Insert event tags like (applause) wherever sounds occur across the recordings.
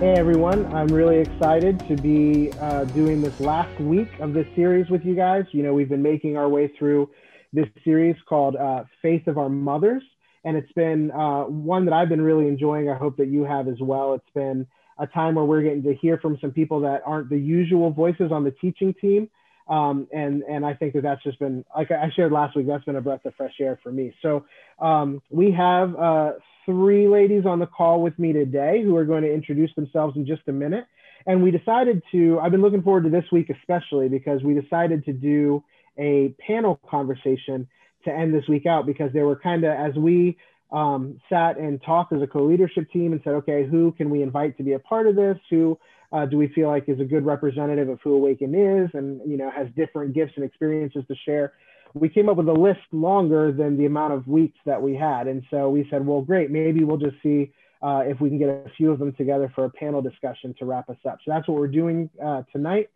Hey everyone, I'm really excited to be uh, doing this last week of this series with you guys. You know, we've been making our way through this series called uh, Faith of Our Mothers, and it's been uh, one that I've been really enjoying. I hope that you have as well. It's been a time where we're getting to hear from some people that aren't the usual voices on the teaching team. Um, and and I think that that's just been like I shared last week. That's been a breath of fresh air for me. So um, we have uh, three ladies on the call with me today who are going to introduce themselves in just a minute. And we decided to, I've been looking forward to this week especially because we decided to do a panel conversation to end this week out because there were kind of, as we um, sat and talked as a co leadership team and said, okay, who can we invite to be a part of this? Who uh, do we feel like is a good representative of who Awaken is and, you know, has different gifts and experiences to share? We came up with a list longer than the amount of weeks that we had. And so we said, well, great, maybe we'll just see uh, if we can get a few of them together for a panel discussion to wrap us up. So that's what we're doing uh, tonight.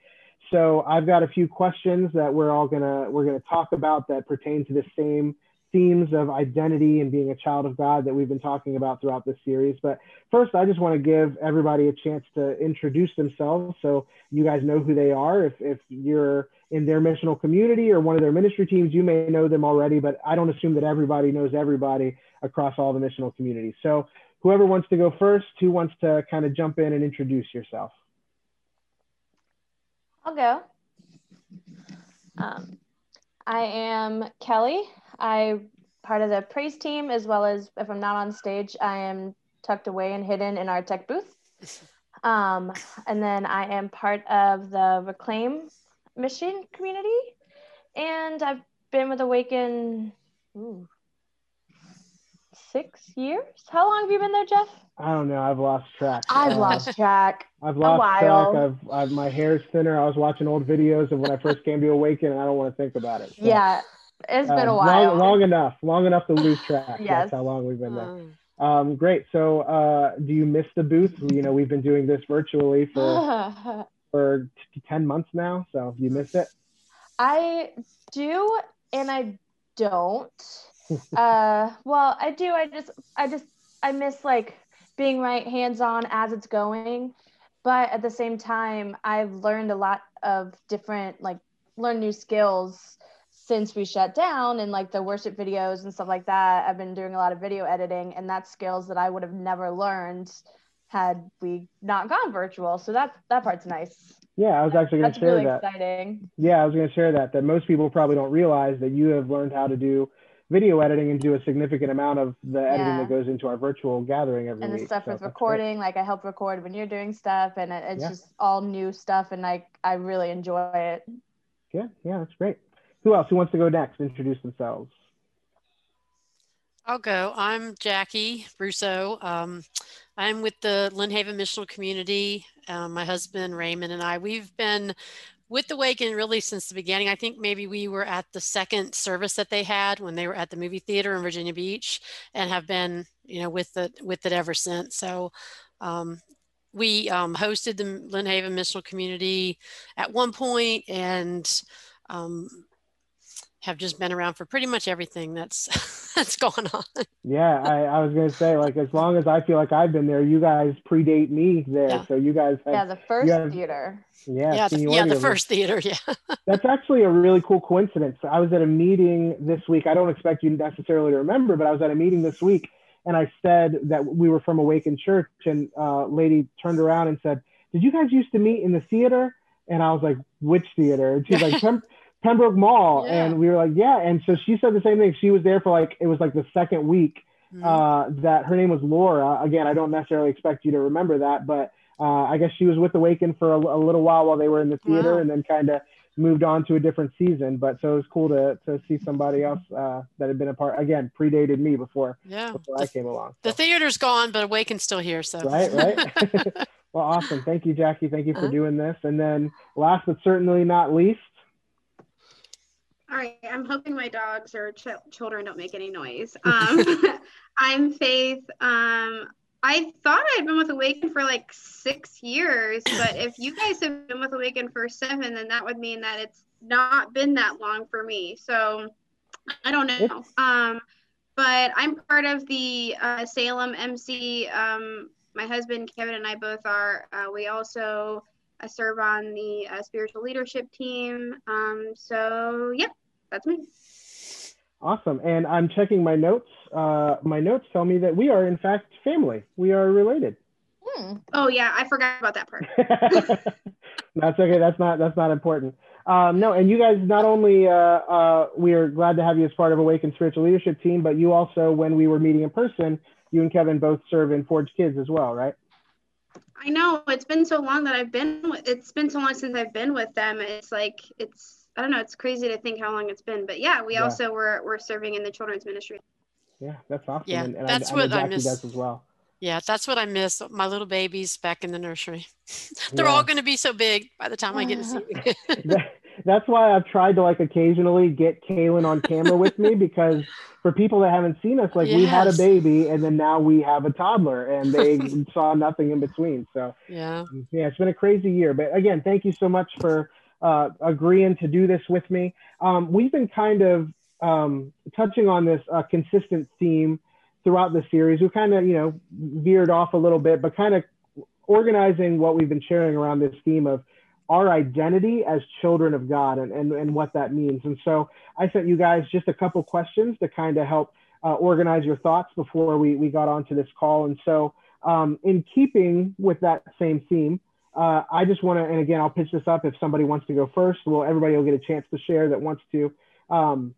So I've got a few questions that we're all gonna we're gonna talk about that pertain to the same themes of identity and being a child of God that we've been talking about throughout this series. But first, I just want to give everybody a chance to introduce themselves so you guys know who they are. If, if you're in their missional community or one of their ministry teams, you may know them already, but I don't assume that everybody knows everybody across all the missional communities. So whoever wants to go first, who wants to kind of jump in and introduce yourself? I'll go. Um, I am Kelly. I part of the praise team as well as if I'm not on stage, I am tucked away and hidden in our tech booth. (laughs) Um, and then I am part of the Reclaim mission community. And I've been with Awaken ooh, six years. How long have you been there, Jeff? I don't know. I've lost track. I've uh, lost track. I've lost track. I've, I've my hair's thinner. I was watching old videos of when I first came to Awaken, and I don't want to think about it. So, yeah, it's been uh, a while. Long, long, enough. Long enough to lose track. (laughs) yes. That's how long we've been there. Mm. Um, great. So, uh, do you miss the booth? You know, we've been doing this virtually for (laughs) for 10 months now. So you miss it? I do and I don't. (laughs) uh, well, I do. I just, I just, I miss like being right hands on as it's going. But at the same time, I've learned a lot of different, like, learn new skills since we shut down and like the worship videos and stuff like that. I've been doing a lot of video editing, and that's skills that I would have never learned had we not gone virtual. So that that part's nice. Yeah, I was actually going to share really that. Exciting. Yeah, I was going to share that. That most people probably don't realize that you have learned how to do video editing and do a significant amount of the editing yeah. that goes into our virtual gathering every and week. And the stuff so with recording, great. like I help record when you're doing stuff, and it, it's yeah. just all new stuff, and like I really enjoy it. Yeah, yeah, that's great. Who else? Who wants to go next? Introduce themselves. I'll go. I'm Jackie Russo. Um, I'm with the Lynnhaven Missional Community. Um, my husband Raymond and I, we've been with the Awaken really since the beginning. I think maybe we were at the second service that they had when they were at the movie theater in Virginia Beach, and have been, you know, with it with it ever since. So. Um, we um, hosted the Lynnhaven Missional Community at one point, and um, have just been around for pretty much everything that's (laughs) that's going on. Yeah, I, I was gonna say like as long as I feel like I've been there, you guys predate me there. Yeah. So you guys have, yeah the first have, theater. Yeah, yeah, the, yeah, the first theater. (laughs) Yeah, that's actually a really cool coincidence. I was at a meeting this week. I don't expect you necessarily to remember, but I was at a meeting this week, and I said that we were from Awaken Church, and uh, lady turned around and said, "Did you guys used to meet in the theater?" And I was like, "Which theater?" And she's like, (laughs) Pembroke Mall, yeah. and we were like, yeah. And so she said the same thing. She was there for like it was like the second week. Mm-hmm. Uh, that her name was Laura. Again, I don't necessarily expect you to remember that, but uh, I guess she was with Awaken for a, a, little while while they were in the theater, wow. and then kind of moved on to a different season. But so it was cool to to see somebody else uh, that had been a part again predated me before Yeah. before The, I came along. the theater's gone, but Awaken's still here. So right, right. (laughs) (laughs) well, awesome. Thank you, Jackie. Thank you for Uh-huh. doing this. And then last but certainly not least, All right, I'm hoping my dogs or ch- children don't make any noise. (laughs) Um, (laughs) I'm Faith. Um, I thought I'd been with Awaken for like six years, but if you guys have been with Awaken for seven, then that would mean that it's not been that long for me. So I don't know. Um, but I'm part of the uh, Salem MC. Um, my husband Kevin and I both are. Uh, we also I serve on the uh, spiritual leadership team. Um, so, yep, that's me. awesome. And I'm checking my notes. Uh, my notes tell me that we are in fact family. We are related. Hmm. Oh, yeah, I forgot about that part. (laughs) that's okay. That's not that's not important. Um, no, and you guys not only uh, uh, we are glad to have you as part of Awaken Spiritual Leadership Team, but you also, when we were meeting in person, you and Kevin both serve in Forge Kids as well, right? I know it's been so long that I've been with, it's been so long since I've been with them. It's like, it's, I don't know, it's crazy to think how long it's been. But yeah, we Yeah. also were, were serving in the children's ministry. Yeah, that's awesome. Yeah, and, and that's I, I know what I Jackie miss. as well. yeah, that's what I miss. My little babies back in the nursery. (laughs) They're Yeah. all going to be so big by the time I get to see (laughs) them. (laughs) That- that's why I've tried to like occasionally get Kaylin on camera with me (laughs) because for people that haven't seen us, like we had a baby and then now we have a toddler and they (laughs) saw nothing in between. So yeah. yeah, it's been a crazy year. But again, thank you so much for uh, agreeing to do this with me. Um, we've been kind of um, touching on this uh, consistent theme throughout the series. We kind of, you know, veered off a little bit, but kind of organizing what we've been sharing around this theme of our identity as children of God and, and, and what that means. And so I sent you guys just a couple questions to kind of help uh, organize your thoughts before we, we got onto this call. And so, um, in keeping with that same theme, uh, I just want to, and again, I'll pitch this up if somebody wants to go first. Well, everybody will get a chance to share that wants to. Um,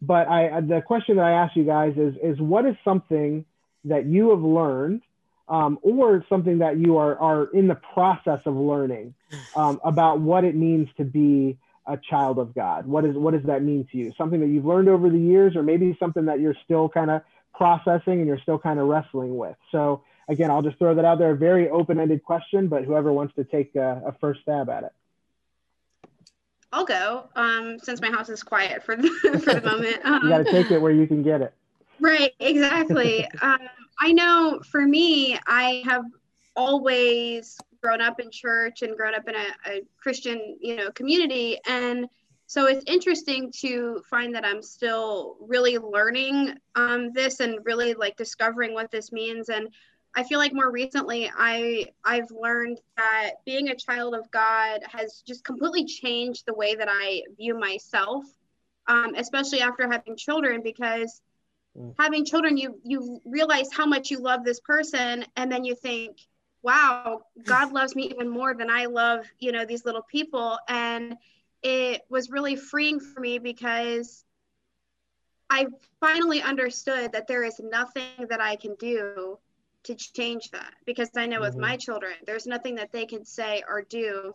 but I, the question that I ask you guys is, is what is something that you have learned um, or something that you are, are in the process of learning um, about what it means to be a child of God? What, is, what does that mean to you? Something that you've learned over the years, or maybe something that you're still kind of processing and you're still kind of wrestling with. So again, I'll just throw that out there. A very open-ended question, but whoever wants to take a, a first stab at it. I'll go um, since my house is quiet for the, (laughs) for the moment. Um, You got to take it where you can get it. Right, exactly. (laughs) um, I know for me, I have always grown up in church and grown up in a, a Christian, you know, community, and so it's interesting to find that I'm still really learning um, this and really like discovering what this means. And I feel like more recently, I I've learned that being a child of God has just completely changed the way that I view myself, um, especially after having children, because having children you you realize how much you love this person and then you think wow god loves me even more than i love you know these little people. And it was really freeing for me because i finally understood that there is nothing that i can do to change that because i know with Mhm. my children there's nothing that they can say or do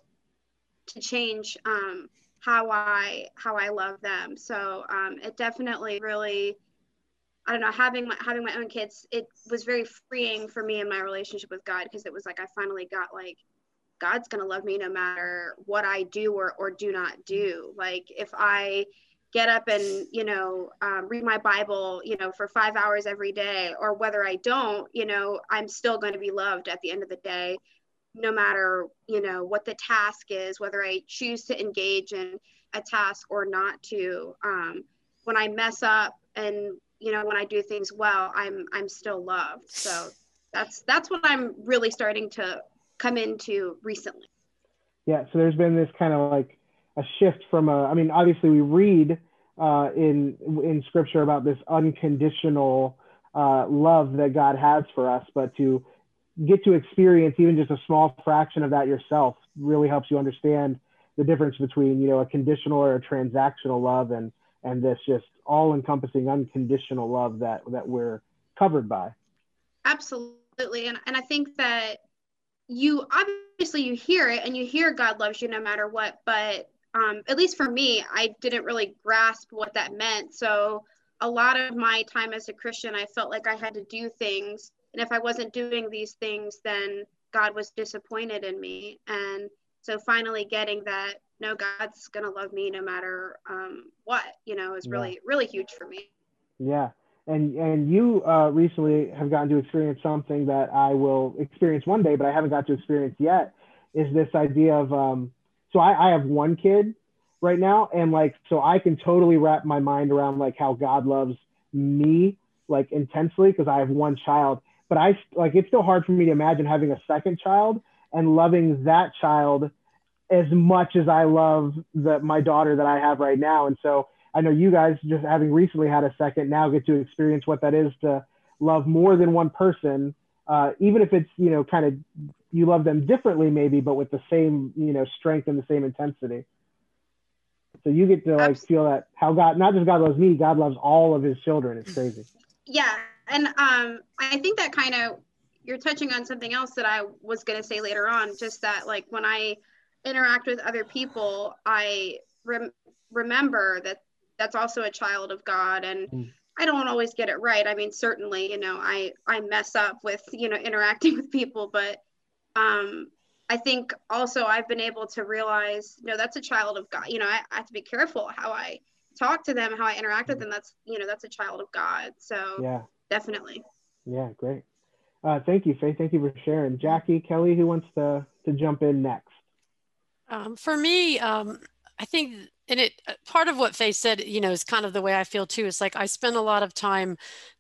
to change um, how i how i love them. So um, it definitely really I don't know, having my having my own kids, it was very freeing for me in my relationship with God because it was like I finally got like God's gonna love me no matter what I do or or do not do. Like if I get up and you know um, read my Bible, you know, for five hours every day, or whether I don't, you know, I'm still going to be loved at the end of the day, no matter you know what the task is, whether I choose to engage in a task or not to. Um, when I mess up and you know when i do things well i'm i'm still loved so (sighs) that's that's what i'm really starting to come into recently Yeah, so there's been this kind of like a shift from a. I mean, obviously we read uh, in in Scripture about this unconditional uh, love that God has for us, but to get to experience even just a small fraction of that yourself really helps you understand the difference between you know a conditional or a transactional love and and this just all-encompassing unconditional love that that we're covered by. absolutely and, and i think that you obviously you hear it and you hear god loves you no matter what but um, at least for me, I didn't really grasp what that meant. So a lot of my time as a Christian, I felt like I had to do things. And if I wasn't doing these things, then God was disappointed in me. And so finally getting that, no, God's to love me no matter um, what, you know, is really, yeah. really huge for me. Yeah. And, and you uh, recently have gotten to experience something that I will experience one day, but I haven't got to experience yet is this idea of, um, so I, I have one kid right now and like so i can totally wrap my mind around like how god loves me like intensely because i have one child but i like it's still hard for me to imagine having a second child and loving that child as much as i love the my daughter that i have right now and so i know you guys just having recently had a second now get to experience what that is to love more than one person uh, even if it's you know kind of you love them differently maybe but with the same you know strength and the same intensity so you get to like Absolutely. feel that how God, not just God loves me, God loves all of his children. It's crazy. Yeah. And um, I think that kind of, you're touching on something else that I was going to say later on, just that like when I interact with other people, I rem- remember that that's also a child of God. And mm. I don't always get it right. I mean, certainly, you know, I, I mess up with, you know, interacting (laughs) with people, but um, I think also I've been able to realize, you know, that's a child of God. You know, I, I, have to be careful how I talk to them, how I interact with them. That's, you know, that's a child of God. So yeah, definitely. Yeah, great. Uh, thank you, Faith. Thank you for sharing. Jackie, Kelly, who wants to to jump in next? Um, for me, um, I think, and it part of what Faith said, you know, is kind of the way I feel too. It's like I spend a lot of time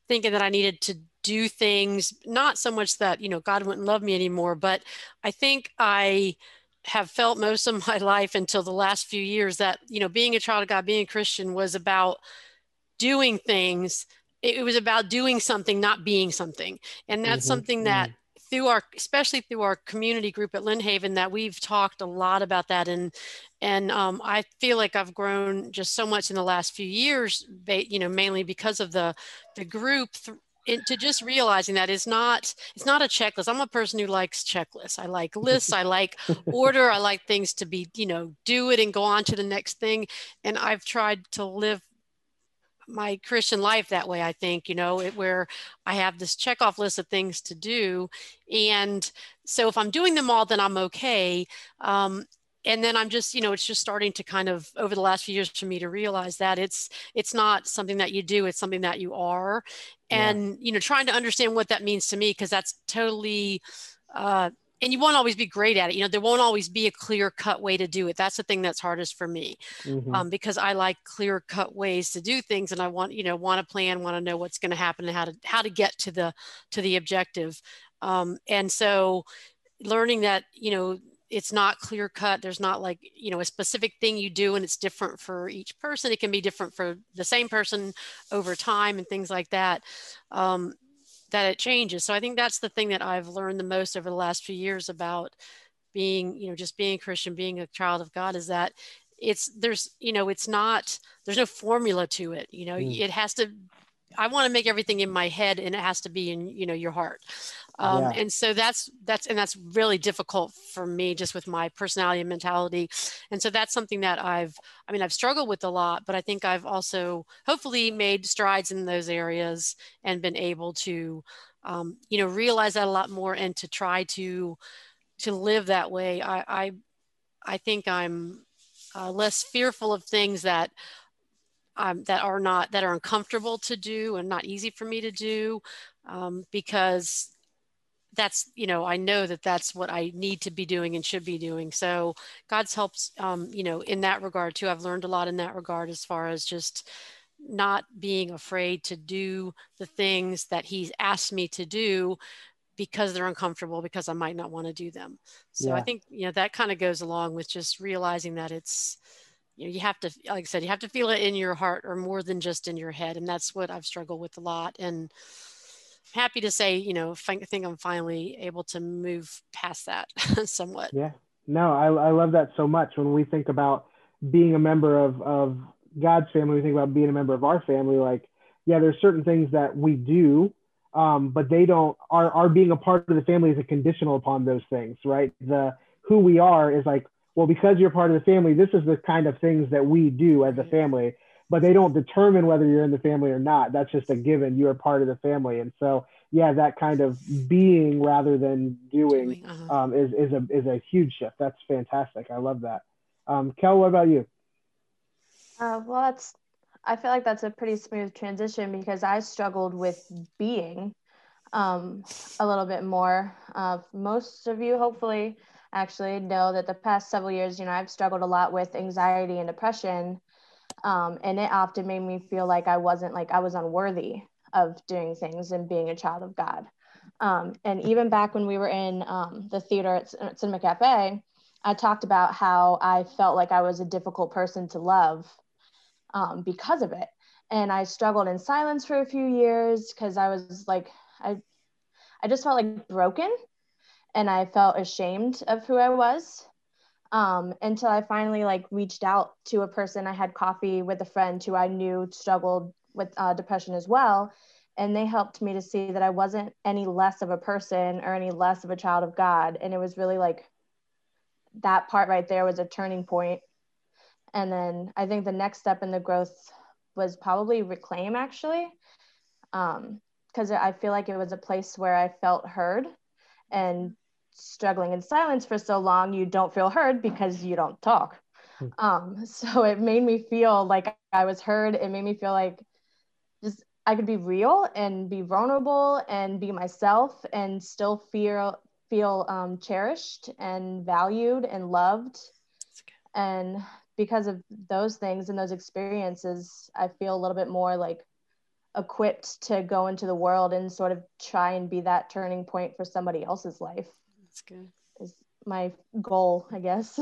thinking that I needed to do things, not so much that, you know, God wouldn't love me anymore, but I think I have felt most of (laughs) my life until the last few years that, you know, being a child of God, being a Christian was about doing things. It was about doing something, not being something. And that's mm-hmm. something that mm-hmm through our especially through our community group at Lynnhaven that we've talked a lot about that. And and um, I feel like I've grown just so much in the last few years you know mainly because of the the group th- into just realizing that it's not it's not a checklist. I'm a person who likes checklists. I like lists. I like (laughs) order. I like things to be you know do it and go on to the next thing. And i've tried to live my christian life that way i think you know it, where i have this check off list of things to do. And so if i'm doing them all then i'm okay. Um, and then i'm just you know it's just starting to kind of over the last few years for me to realize that it's it's not something that you do it's something that you are. And yeah. you know trying to understand what that means to me because that's totally uh, and you won't always be great at it you know there won't always be a clear cut way to do it that's the thing that's hardest for me mm-hmm. um, because i like clear cut ways to do things and i want you know want to plan want to know what's going to happen and how to how to get to the to the objective um, and so learning that you know it's not clear cut there's not like you know a specific thing you do and it's different for each person it can be different for the same person over time and things like that um, that it changes so i think that's the thing that i've learned the most over the last few years about being you know just being a christian being a child of god is that it's there's you know it's not there's no formula to it you know mm. it has to I want to make everything in my head and it has to be in, you know, your heart. Um, yeah. And so that's, that's, and that's really difficult for me just with my personality and mentality. And so that's something that I've, I mean, I've struggled with a lot, but I think I've also hopefully made strides in those areas and been able to, um, you know, realize that a lot more and to try to, to live that way. I, I, I think I'm uh, less fearful of things that um, that are not that are uncomfortable to do and not easy for me to do um, because that's you know i know that that's what i need to be doing and should be doing. So god's helps um, you know in that regard too. I've learned a lot in that regard as far as just not being afraid to do the things that he's asked me to do because they're uncomfortable because i might not want to do them. So yeah. i think you know that kind of goes along with just realizing that it's you know you have to like i said you have to feel it in your heart or more than just in your head. And that's what i've struggled with a lot. And happy to say you know i think i'm finally able to move past that (laughs) somewhat. Yeah. No I, I love that so much. When we think about being a member of of god's family we think about being a member of our family like yeah there's certain things that we do um, but they don't our, our being a part of the family is a conditional upon those things right? The who we are is like well, because you're part of the family, this is the kind of things that we do as a family, but they don't determine whether you're in the family or not. That's just a given. You are part of the family. And so, yeah, that kind of being rather than doing uh-huh. um, is, is, a, is a huge shift. That's fantastic. I love that. Um, Kel, what about you? Uh, well, that's, I feel like that's a pretty smooth transition because I struggled with being um, a little bit more. Uh, most of you, hopefully, actually know that the past several years, you know, I've struggled a lot with anxiety and depression. Um, and it often made me feel like I wasn't like I was unworthy of doing things and being a child of God. Um, and even back when we were in um, the theater at, at Cinema Cafe, I talked about how I felt like I was a difficult person to love um, because of it. And I struggled in silence for a few years because I was like, I, I just felt like broken and I felt ashamed of who I was um, until I finally like reached out to a person. I had coffee with a friend who I knew struggled with uh, depression as well, and they helped me to see that I wasn't any less of a person or any less of a child of God. And it was really like that part right there was a turning point. And then I think the next step in the growth was probably reclaim actually, because um, I feel like it was a place where I felt heard and struggling in silence for so long, you don't feel heard because you don't talk. Hmm. Um, (laughs) so it made me feel like I was heard. It made me feel like just I could be real and be vulnerable and be myself and still feel feel um, cherished and valued and loved. And because of those things and those experiences, I feel a little bit more like equipped to go into the world and sort of try and be that turning point for somebody else's life. That's good. Is my goal, I guess.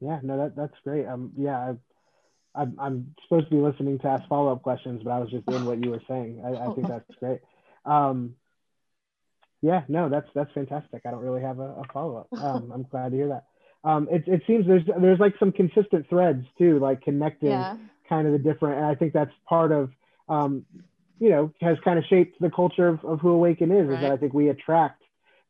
Yeah, no, that that's great. Um, yeah, I, I'm I'm supposed to be listening to ask follow up questions, but I was just doing what you were saying. I, I think that's great. Um, yeah, no, that's that's fantastic. I don't really have a, a follow up. (laughs) Um, I'm glad to hear that. Um, it it seems there's there's like some consistent threads too, like connecting yeah. kind of the different, and I think that's part of um, you know, has kind of shaped the culture of, of who Awaken is. Right. Is that I think we attract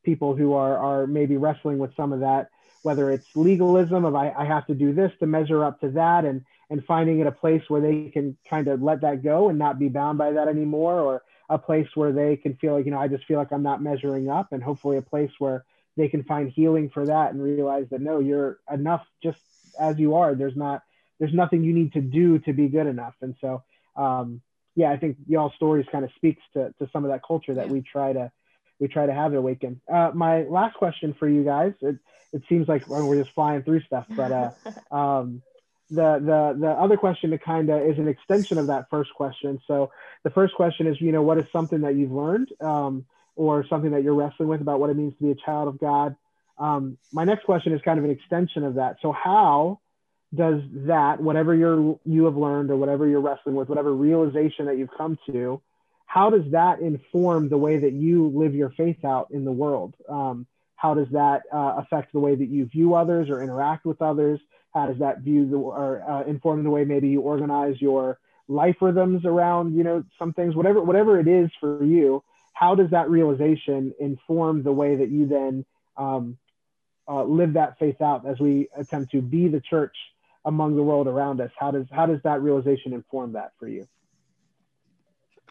people who are are maybe wrestling with some of that, whether it's legalism of I, I have to do this to measure up to that, and and finding it a place where they can kind of let that go and not be bound by that anymore, or a place where they can feel like you know I just feel like I'm not measuring up, and hopefully a place where they can find healing for that and realize that no, you're enough just as you are. There's not there's nothing you need to do to be good enough, and so. Um, yeah, I think y'all stories kind of speaks to, to some of that culture that we try to we try to have it awaken. Uh, my last question for you guys, it, it seems like we're just flying through stuff, but uh, (laughs) um, the, the, the other question to kind of is an extension of that first question. So the first question is, you know, what is something that you've learned um, or something that you're wrestling with about what it means to be a child of God? Um, my next question is kind of an extension of that. So how does that, whatever you're, you have learned or whatever you're wrestling with, whatever realization that you've come to, how does that inform the way that you live your faith out in the world? Um, how does that uh, affect the way that you view others or interact with others? How does that view the, or uh, inform the way maybe you organize your life rhythms around, you know, some things, whatever, whatever it is for you? How does that realization inform the way that you then um, uh, live that faith out as we attempt to be the church among the world around us? How does how does that realization inform that for you?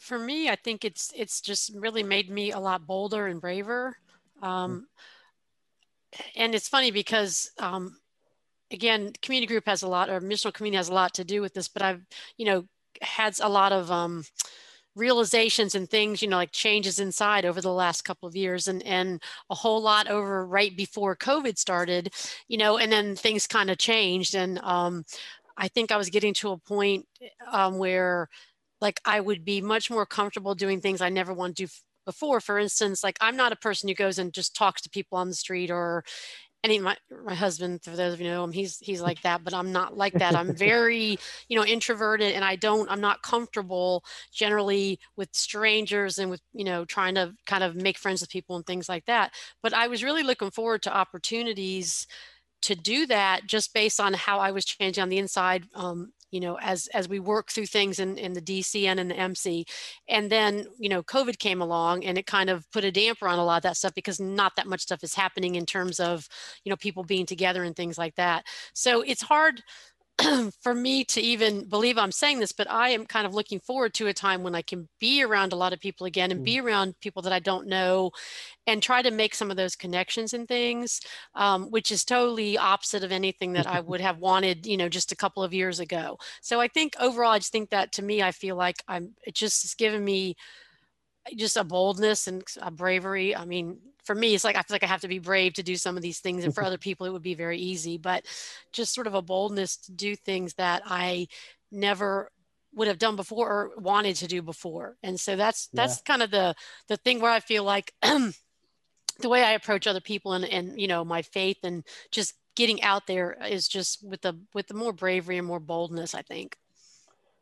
For me, I think it's it's just really made me a lot bolder and braver. Um, and it's funny because um, again, community group has a lot, or missional community has a lot to do with this. But I've you know had a lot of um, realizations and things you know like changes inside over the last couple of years and and a whole lot over right before covid started you know and then things kind of changed and um, i think i was getting to a point um, where like I would be much more comfortable doing things I never want to do before. For instance, like I'm not a person who goes and just talks to people on the street or any my my husband for those of you know him he's he's like (laughs) that but i'm not like that i'm very you know introverted and i don't i'm not comfortable generally with strangers and with you know trying to kind of make friends with people and things like that but i was really looking forward to opportunities to do that just based on how i was changing on the inside um, you know as as we work through things in, in the dc and in the mc and then you know covid came along and it kind of put a damper on a lot of that stuff because not that much stuff is happening in terms of you know people being together and things like that. So it's hard (clears throat) for me to even believe I'm saying this, but I am kind of looking forward to a time when I can be around a lot of people again and be mm. around people that I don't know and try to make some of those connections and things, um, which is totally opposite of anything that I (laughs) would have wanted, you know, just a couple of years ago. So I think overall, I just think that to me, I feel like I'm, it just has given me just a boldness and a bravery. I mean, for me, it's like I feel like I have to be brave to do some of these things, and for other people, it would be very easy. But just sort of a boldness to do things that I never would have done before or wanted to do before. And so that's that's yeah. kind of the the thing where I feel like (clears throat) the way I approach other people and and you know my faith and just getting out there is just with the with the more bravery and more boldness. I think.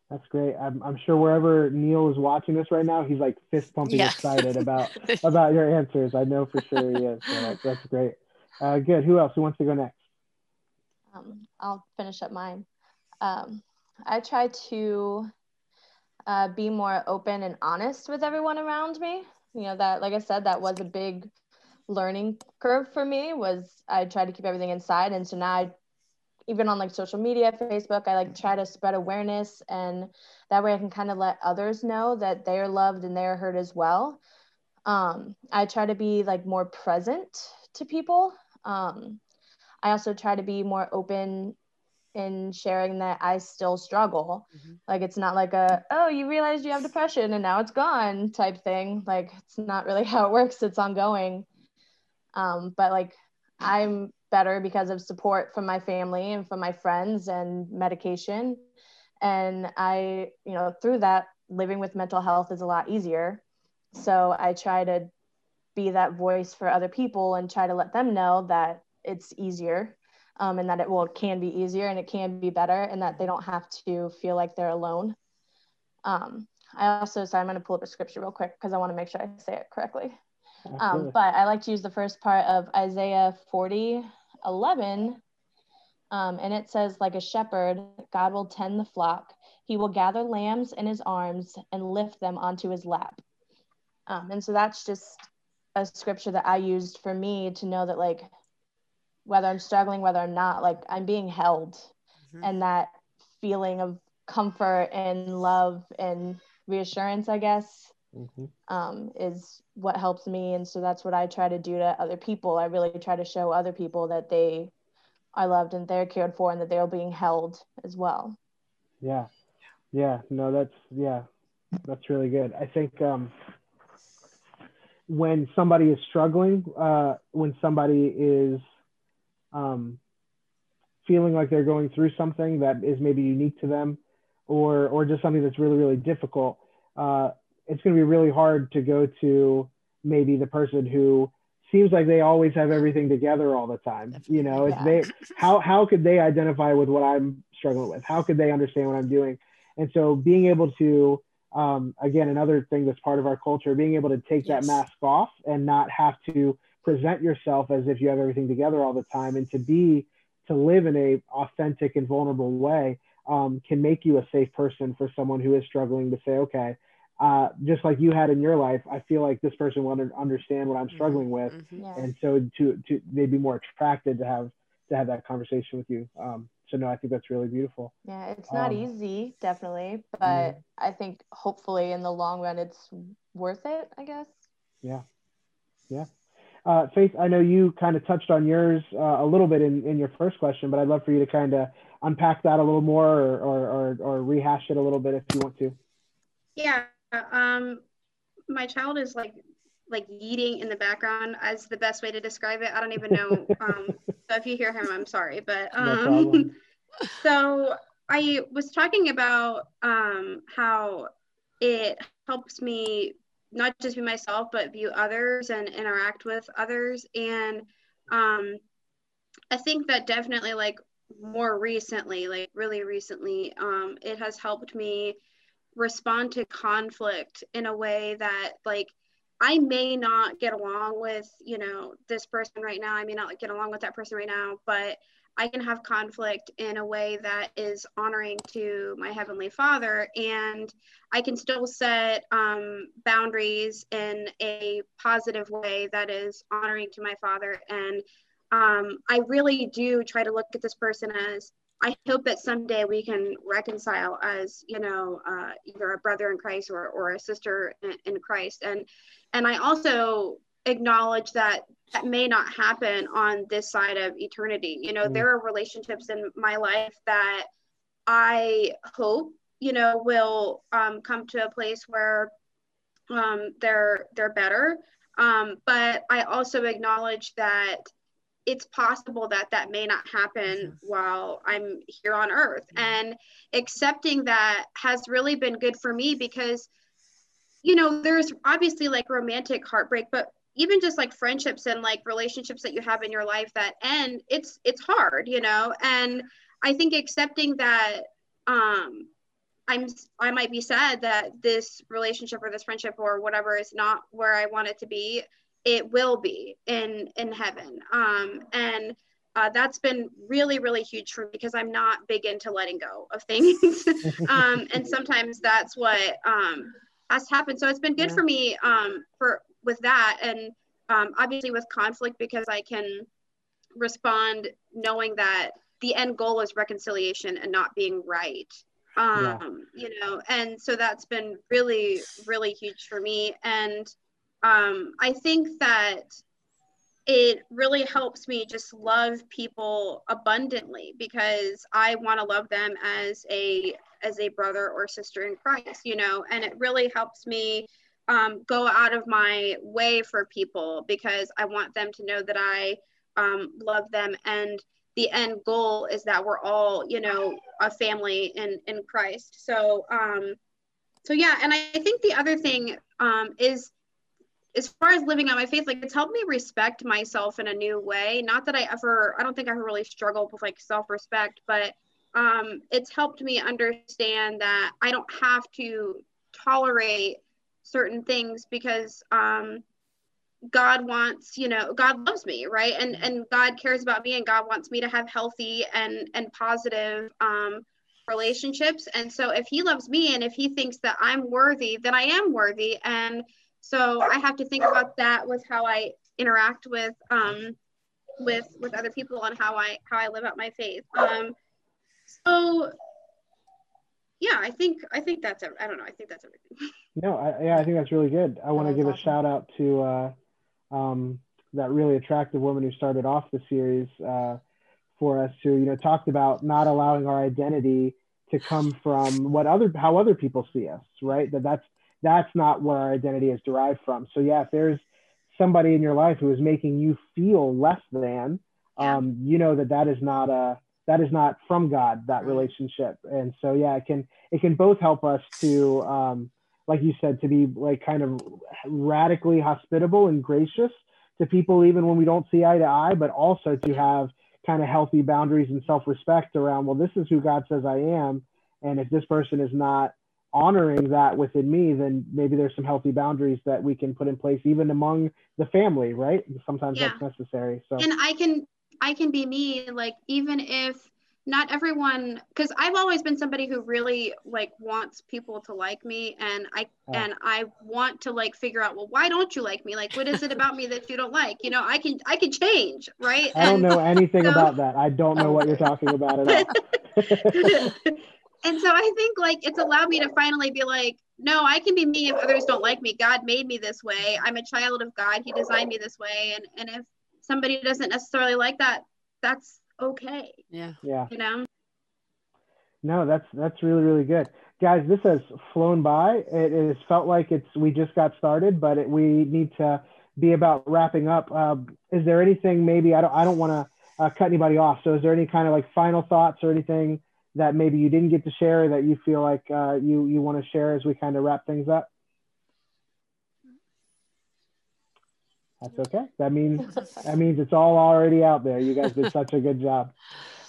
That's great. I'm, I'm sure wherever Neil is watching this right now, he's like fist pumping yeah. excited about (laughs) about your answers. I know for sure he is. So that, that's great. Uh, good. Who else? Who wants to go next? Um, I'll finish up mine. Um, I try to uh, be more open and honest with everyone around me. You know that, like I said, that was a big learning curve for me. Was I tried to keep everything inside, and so now I even on like social media, Facebook, I like try to spread awareness and that way I can kind of let others know that they are loved and they are heard as well. Um, I try to be like more present to people. Um, I also try to be more open in sharing that I still struggle. Mm-hmm. Like it's not like a, oh, you realized you have depression and now it's gone type thing. Like it's not really (laughs) how it works. It's ongoing. Um, but like I'm better because of support from my family and from my friends and medication. And I, you know, through that, living with mental health is a lot easier. So I try to be that voice for other people and try to let them know that it's easier um, and that it will can be easier and it can be better and that they don't have to feel like they're alone. Um, I also, so I'm going to pull up a scripture real quick because I want to make sure I say it correctly. Um, but I like to use the first part of Isaiah 40, 11, um, and it says, like a shepherd, God will tend the flock. He will gather lambs in his arms and lift them onto his lap. Um, and so that's just a scripture that I used for me to know that, like, whether I'm struggling, whether I'm not, like, I'm being held. Mm-hmm. And that feeling of comfort and love and reassurance, I guess, mm-hmm. um, is what helps me. And so that's what I try to do to other people. I really try to show other people that they are loved and they're cared for and that they're being held as well. Yeah. Yeah. No, that's, yeah, that's really good. I think, um, when somebody is struggling, uh, when somebody is um, feeling like they're going through something that is maybe unique to them, or or just something that's really really difficult, uh, it's going to be really hard to go to maybe the person who seems like they always have everything together all the time. You know, yeah. they (laughs) how how could they identify with what I'm struggling with? How could they understand what I'm doing? And so being able to um, again another thing that's part of our culture, being able to take yes. that mask off and not have to present yourself as if you have everything together all the time, and to be to live in a authentic and vulnerable way um, can make you a safe person for someone who is struggling to say, okay, uh, just like you had in your life, I feel like this person will understand what I'm mm-hmm. struggling with, mm-hmm. yeah. and so to to they'd be more attracted to have to have that conversation with you. Um, so no, I think that's really beautiful. Yeah, it's not um, easy, definitely, but yeah. I think hopefully in the long run, it's worth it. I guess. Yeah, yeah. Uh, Faith, I know you kind of touched on yours uh, a little bit in, in your first question, but I'd love for you to kind of unpack that a little more or, or, or, or rehash it a little bit if you want to. Yeah, um, my child is like like eating in the background as the best way to describe it. I don't even know. (laughs) Um, so if you hear him, I'm sorry. But um, no (laughs) so I was talking about um, how it helps me not just be myself, but view others and interact with others. And um, I think that definitely, like more recently, like really recently, um, it has helped me respond to conflict in a way that like I may not get along with, you know, this person right now. I may not get along with that person right now, but I can have conflict in a way that is honoring to my Heavenly Father. And I can still set um, boundaries in a positive way that is honoring to my Father. And um, I really do try to look at this person as I hope that someday we can reconcile as you know uh, either a brother in Christ or, or a sister in, in Christ. And and I also acknowledge that that may not happen on this side of eternity. You know mm. there are relationships in my life that I hope you know will um, come to a place where um, they're they're better. Um, but I also acknowledge that it's possible that that may not happen while I'm here on earth. And accepting that has really been good for me because, you know, there's obviously like romantic heartbreak, but even just like friendships and like relationships that you have in your life that end, it's it's hard, you know. And I think accepting that um I'm I might be sad that this relationship or this friendship or whatever is not where I want it to be it will be in in heaven um, and uh, that's been really really huge for me because i'm not big into letting go of things (laughs) um, and sometimes that's what um, has happened so it's been good yeah. for me um, for with that and um, obviously with conflict because i can respond knowing that the end goal is reconciliation and not being right um, yeah. you know and so that's been really really huge for me and um, I think that it really helps me just love people abundantly because I want to love them as a as a brother or sister in Christ, you know, and it really helps me um, go out of my way for people because I want them to know that I um, love them and the end goal is that we're all you know a family in in Christ. So um, so yeah, and I think the other thing um, is as far as living out my faith, like it's helped me respect myself in a new way. Not that I ever, I don't think I ever really struggled with like self respect, but um, it's helped me understand that I don't have to tolerate certain things because um, God wants, you know, God loves me, right? And and God cares about me, and God wants me to have healthy and and positive um, relationships. And so, if He loves me, and if He thinks that I'm worthy, then I am worthy, and so I have to think about that with how I interact with um, with with other people and how I how I live out my faith. Um, so yeah, I think I think that's I don't know. I think that's everything. (laughs) No, I, yeah, I think that's really good. I want to give awesome. a shout out to uh, um, that really attractive woman who started off the series uh, for us, who you know talked about not allowing our identity to come from what other how other people see us, right? That that's that's not where our identity is derived from. So yeah, if there's somebody in your life who is making you feel less than, um, you know that that is not a that is not from God that relationship. And so yeah, it can it can both help us to um, like you said to be like kind of radically hospitable and gracious to people even when we don't see eye to eye, but also to have kind of healthy boundaries and self-respect around well this is who God says I am and if this person is not honoring that within me, then maybe there's some healthy boundaries that we can put in place even among the family, right? Sometimes yeah. that's necessary. So and I can I can be me, like even if not everyone because I've always been somebody who really like wants people to like me and I oh. and I want to like figure out well why don't you like me like what is it about me that you don't like you know I can I can change right I don't know anything (laughs) so, about that I don't know what you're talking about at all (laughs) (laughs) and so I think like it's allowed me to finally be like, no, I can be me if others don't like me. God made me this way. I'm a child of God. He designed me this way. And and if somebody doesn't necessarily like that, that's okay. Yeah. Yeah. You know? No, that's that's really, really good. Guys, this has flown by. It, it has felt like it's we just got started, but it, we need to be about wrapping up. Uh, is there anything maybe I don't I don't want to uh, cut anybody off. So is there any kind of like final thoughts or anything that maybe you didn't get to share that you feel like uh, you you want to share as we kind of wrap things up? That's okay. That means (laughs) that means it's all already out there. You guys did (laughs) such a good job.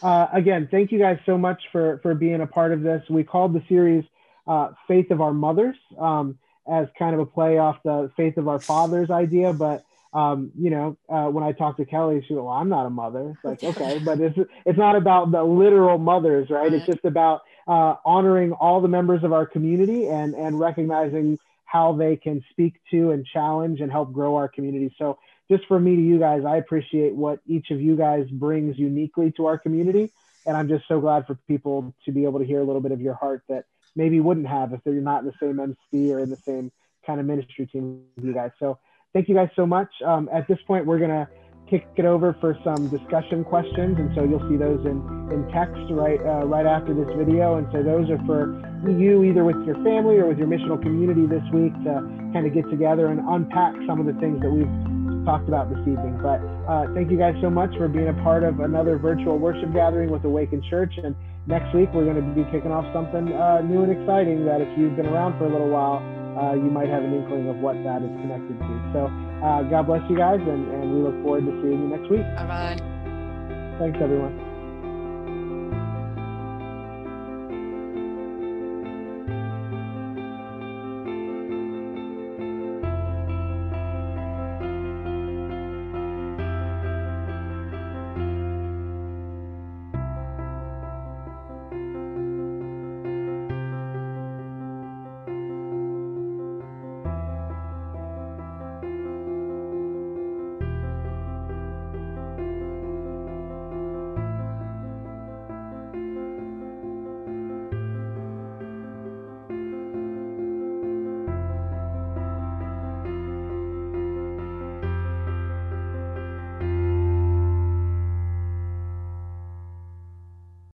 Uh, again, thank you guys so much for for being a part of this. We called the series uh, "Faith of Our Mothers" um, as kind of a play off the "Faith of Our Fathers" idea, but um, you know, uh, when I talk to Kelly, she goes, "Well, I'm not a mother." It's like, (laughs) okay, but it's it's not about the literal mothers, right? right. It's just about uh, honoring all the members of our community and and recognizing how they can speak to and challenge and help grow our community. So, just for me to you guys, I appreciate what each of you guys brings uniquely to our community, and I'm just so glad for people to be able to hear a little bit of your heart that maybe wouldn't have if they're not in the same MC or in the same kind of ministry team with you guys. So thank you guys so much. Um, at this point, we're going to kick it over for some discussion questions. And so you'll see those in, in text right, uh, right after this video. And so those are for you either with your family or with your missional community this week to kind of get together and unpack some of the things that we've talked about this evening. But uh, thank you guys so much for being a part of another virtual worship gathering with Awaken Church. And next week, we're going to be kicking off something uh, new and exciting that if you've been around for a little while, uh, you might have an inkling of what that is connected to. So uh, God bless you guys, and, and we look forward to seeing you next week. Bye bye. Thanks, everyone.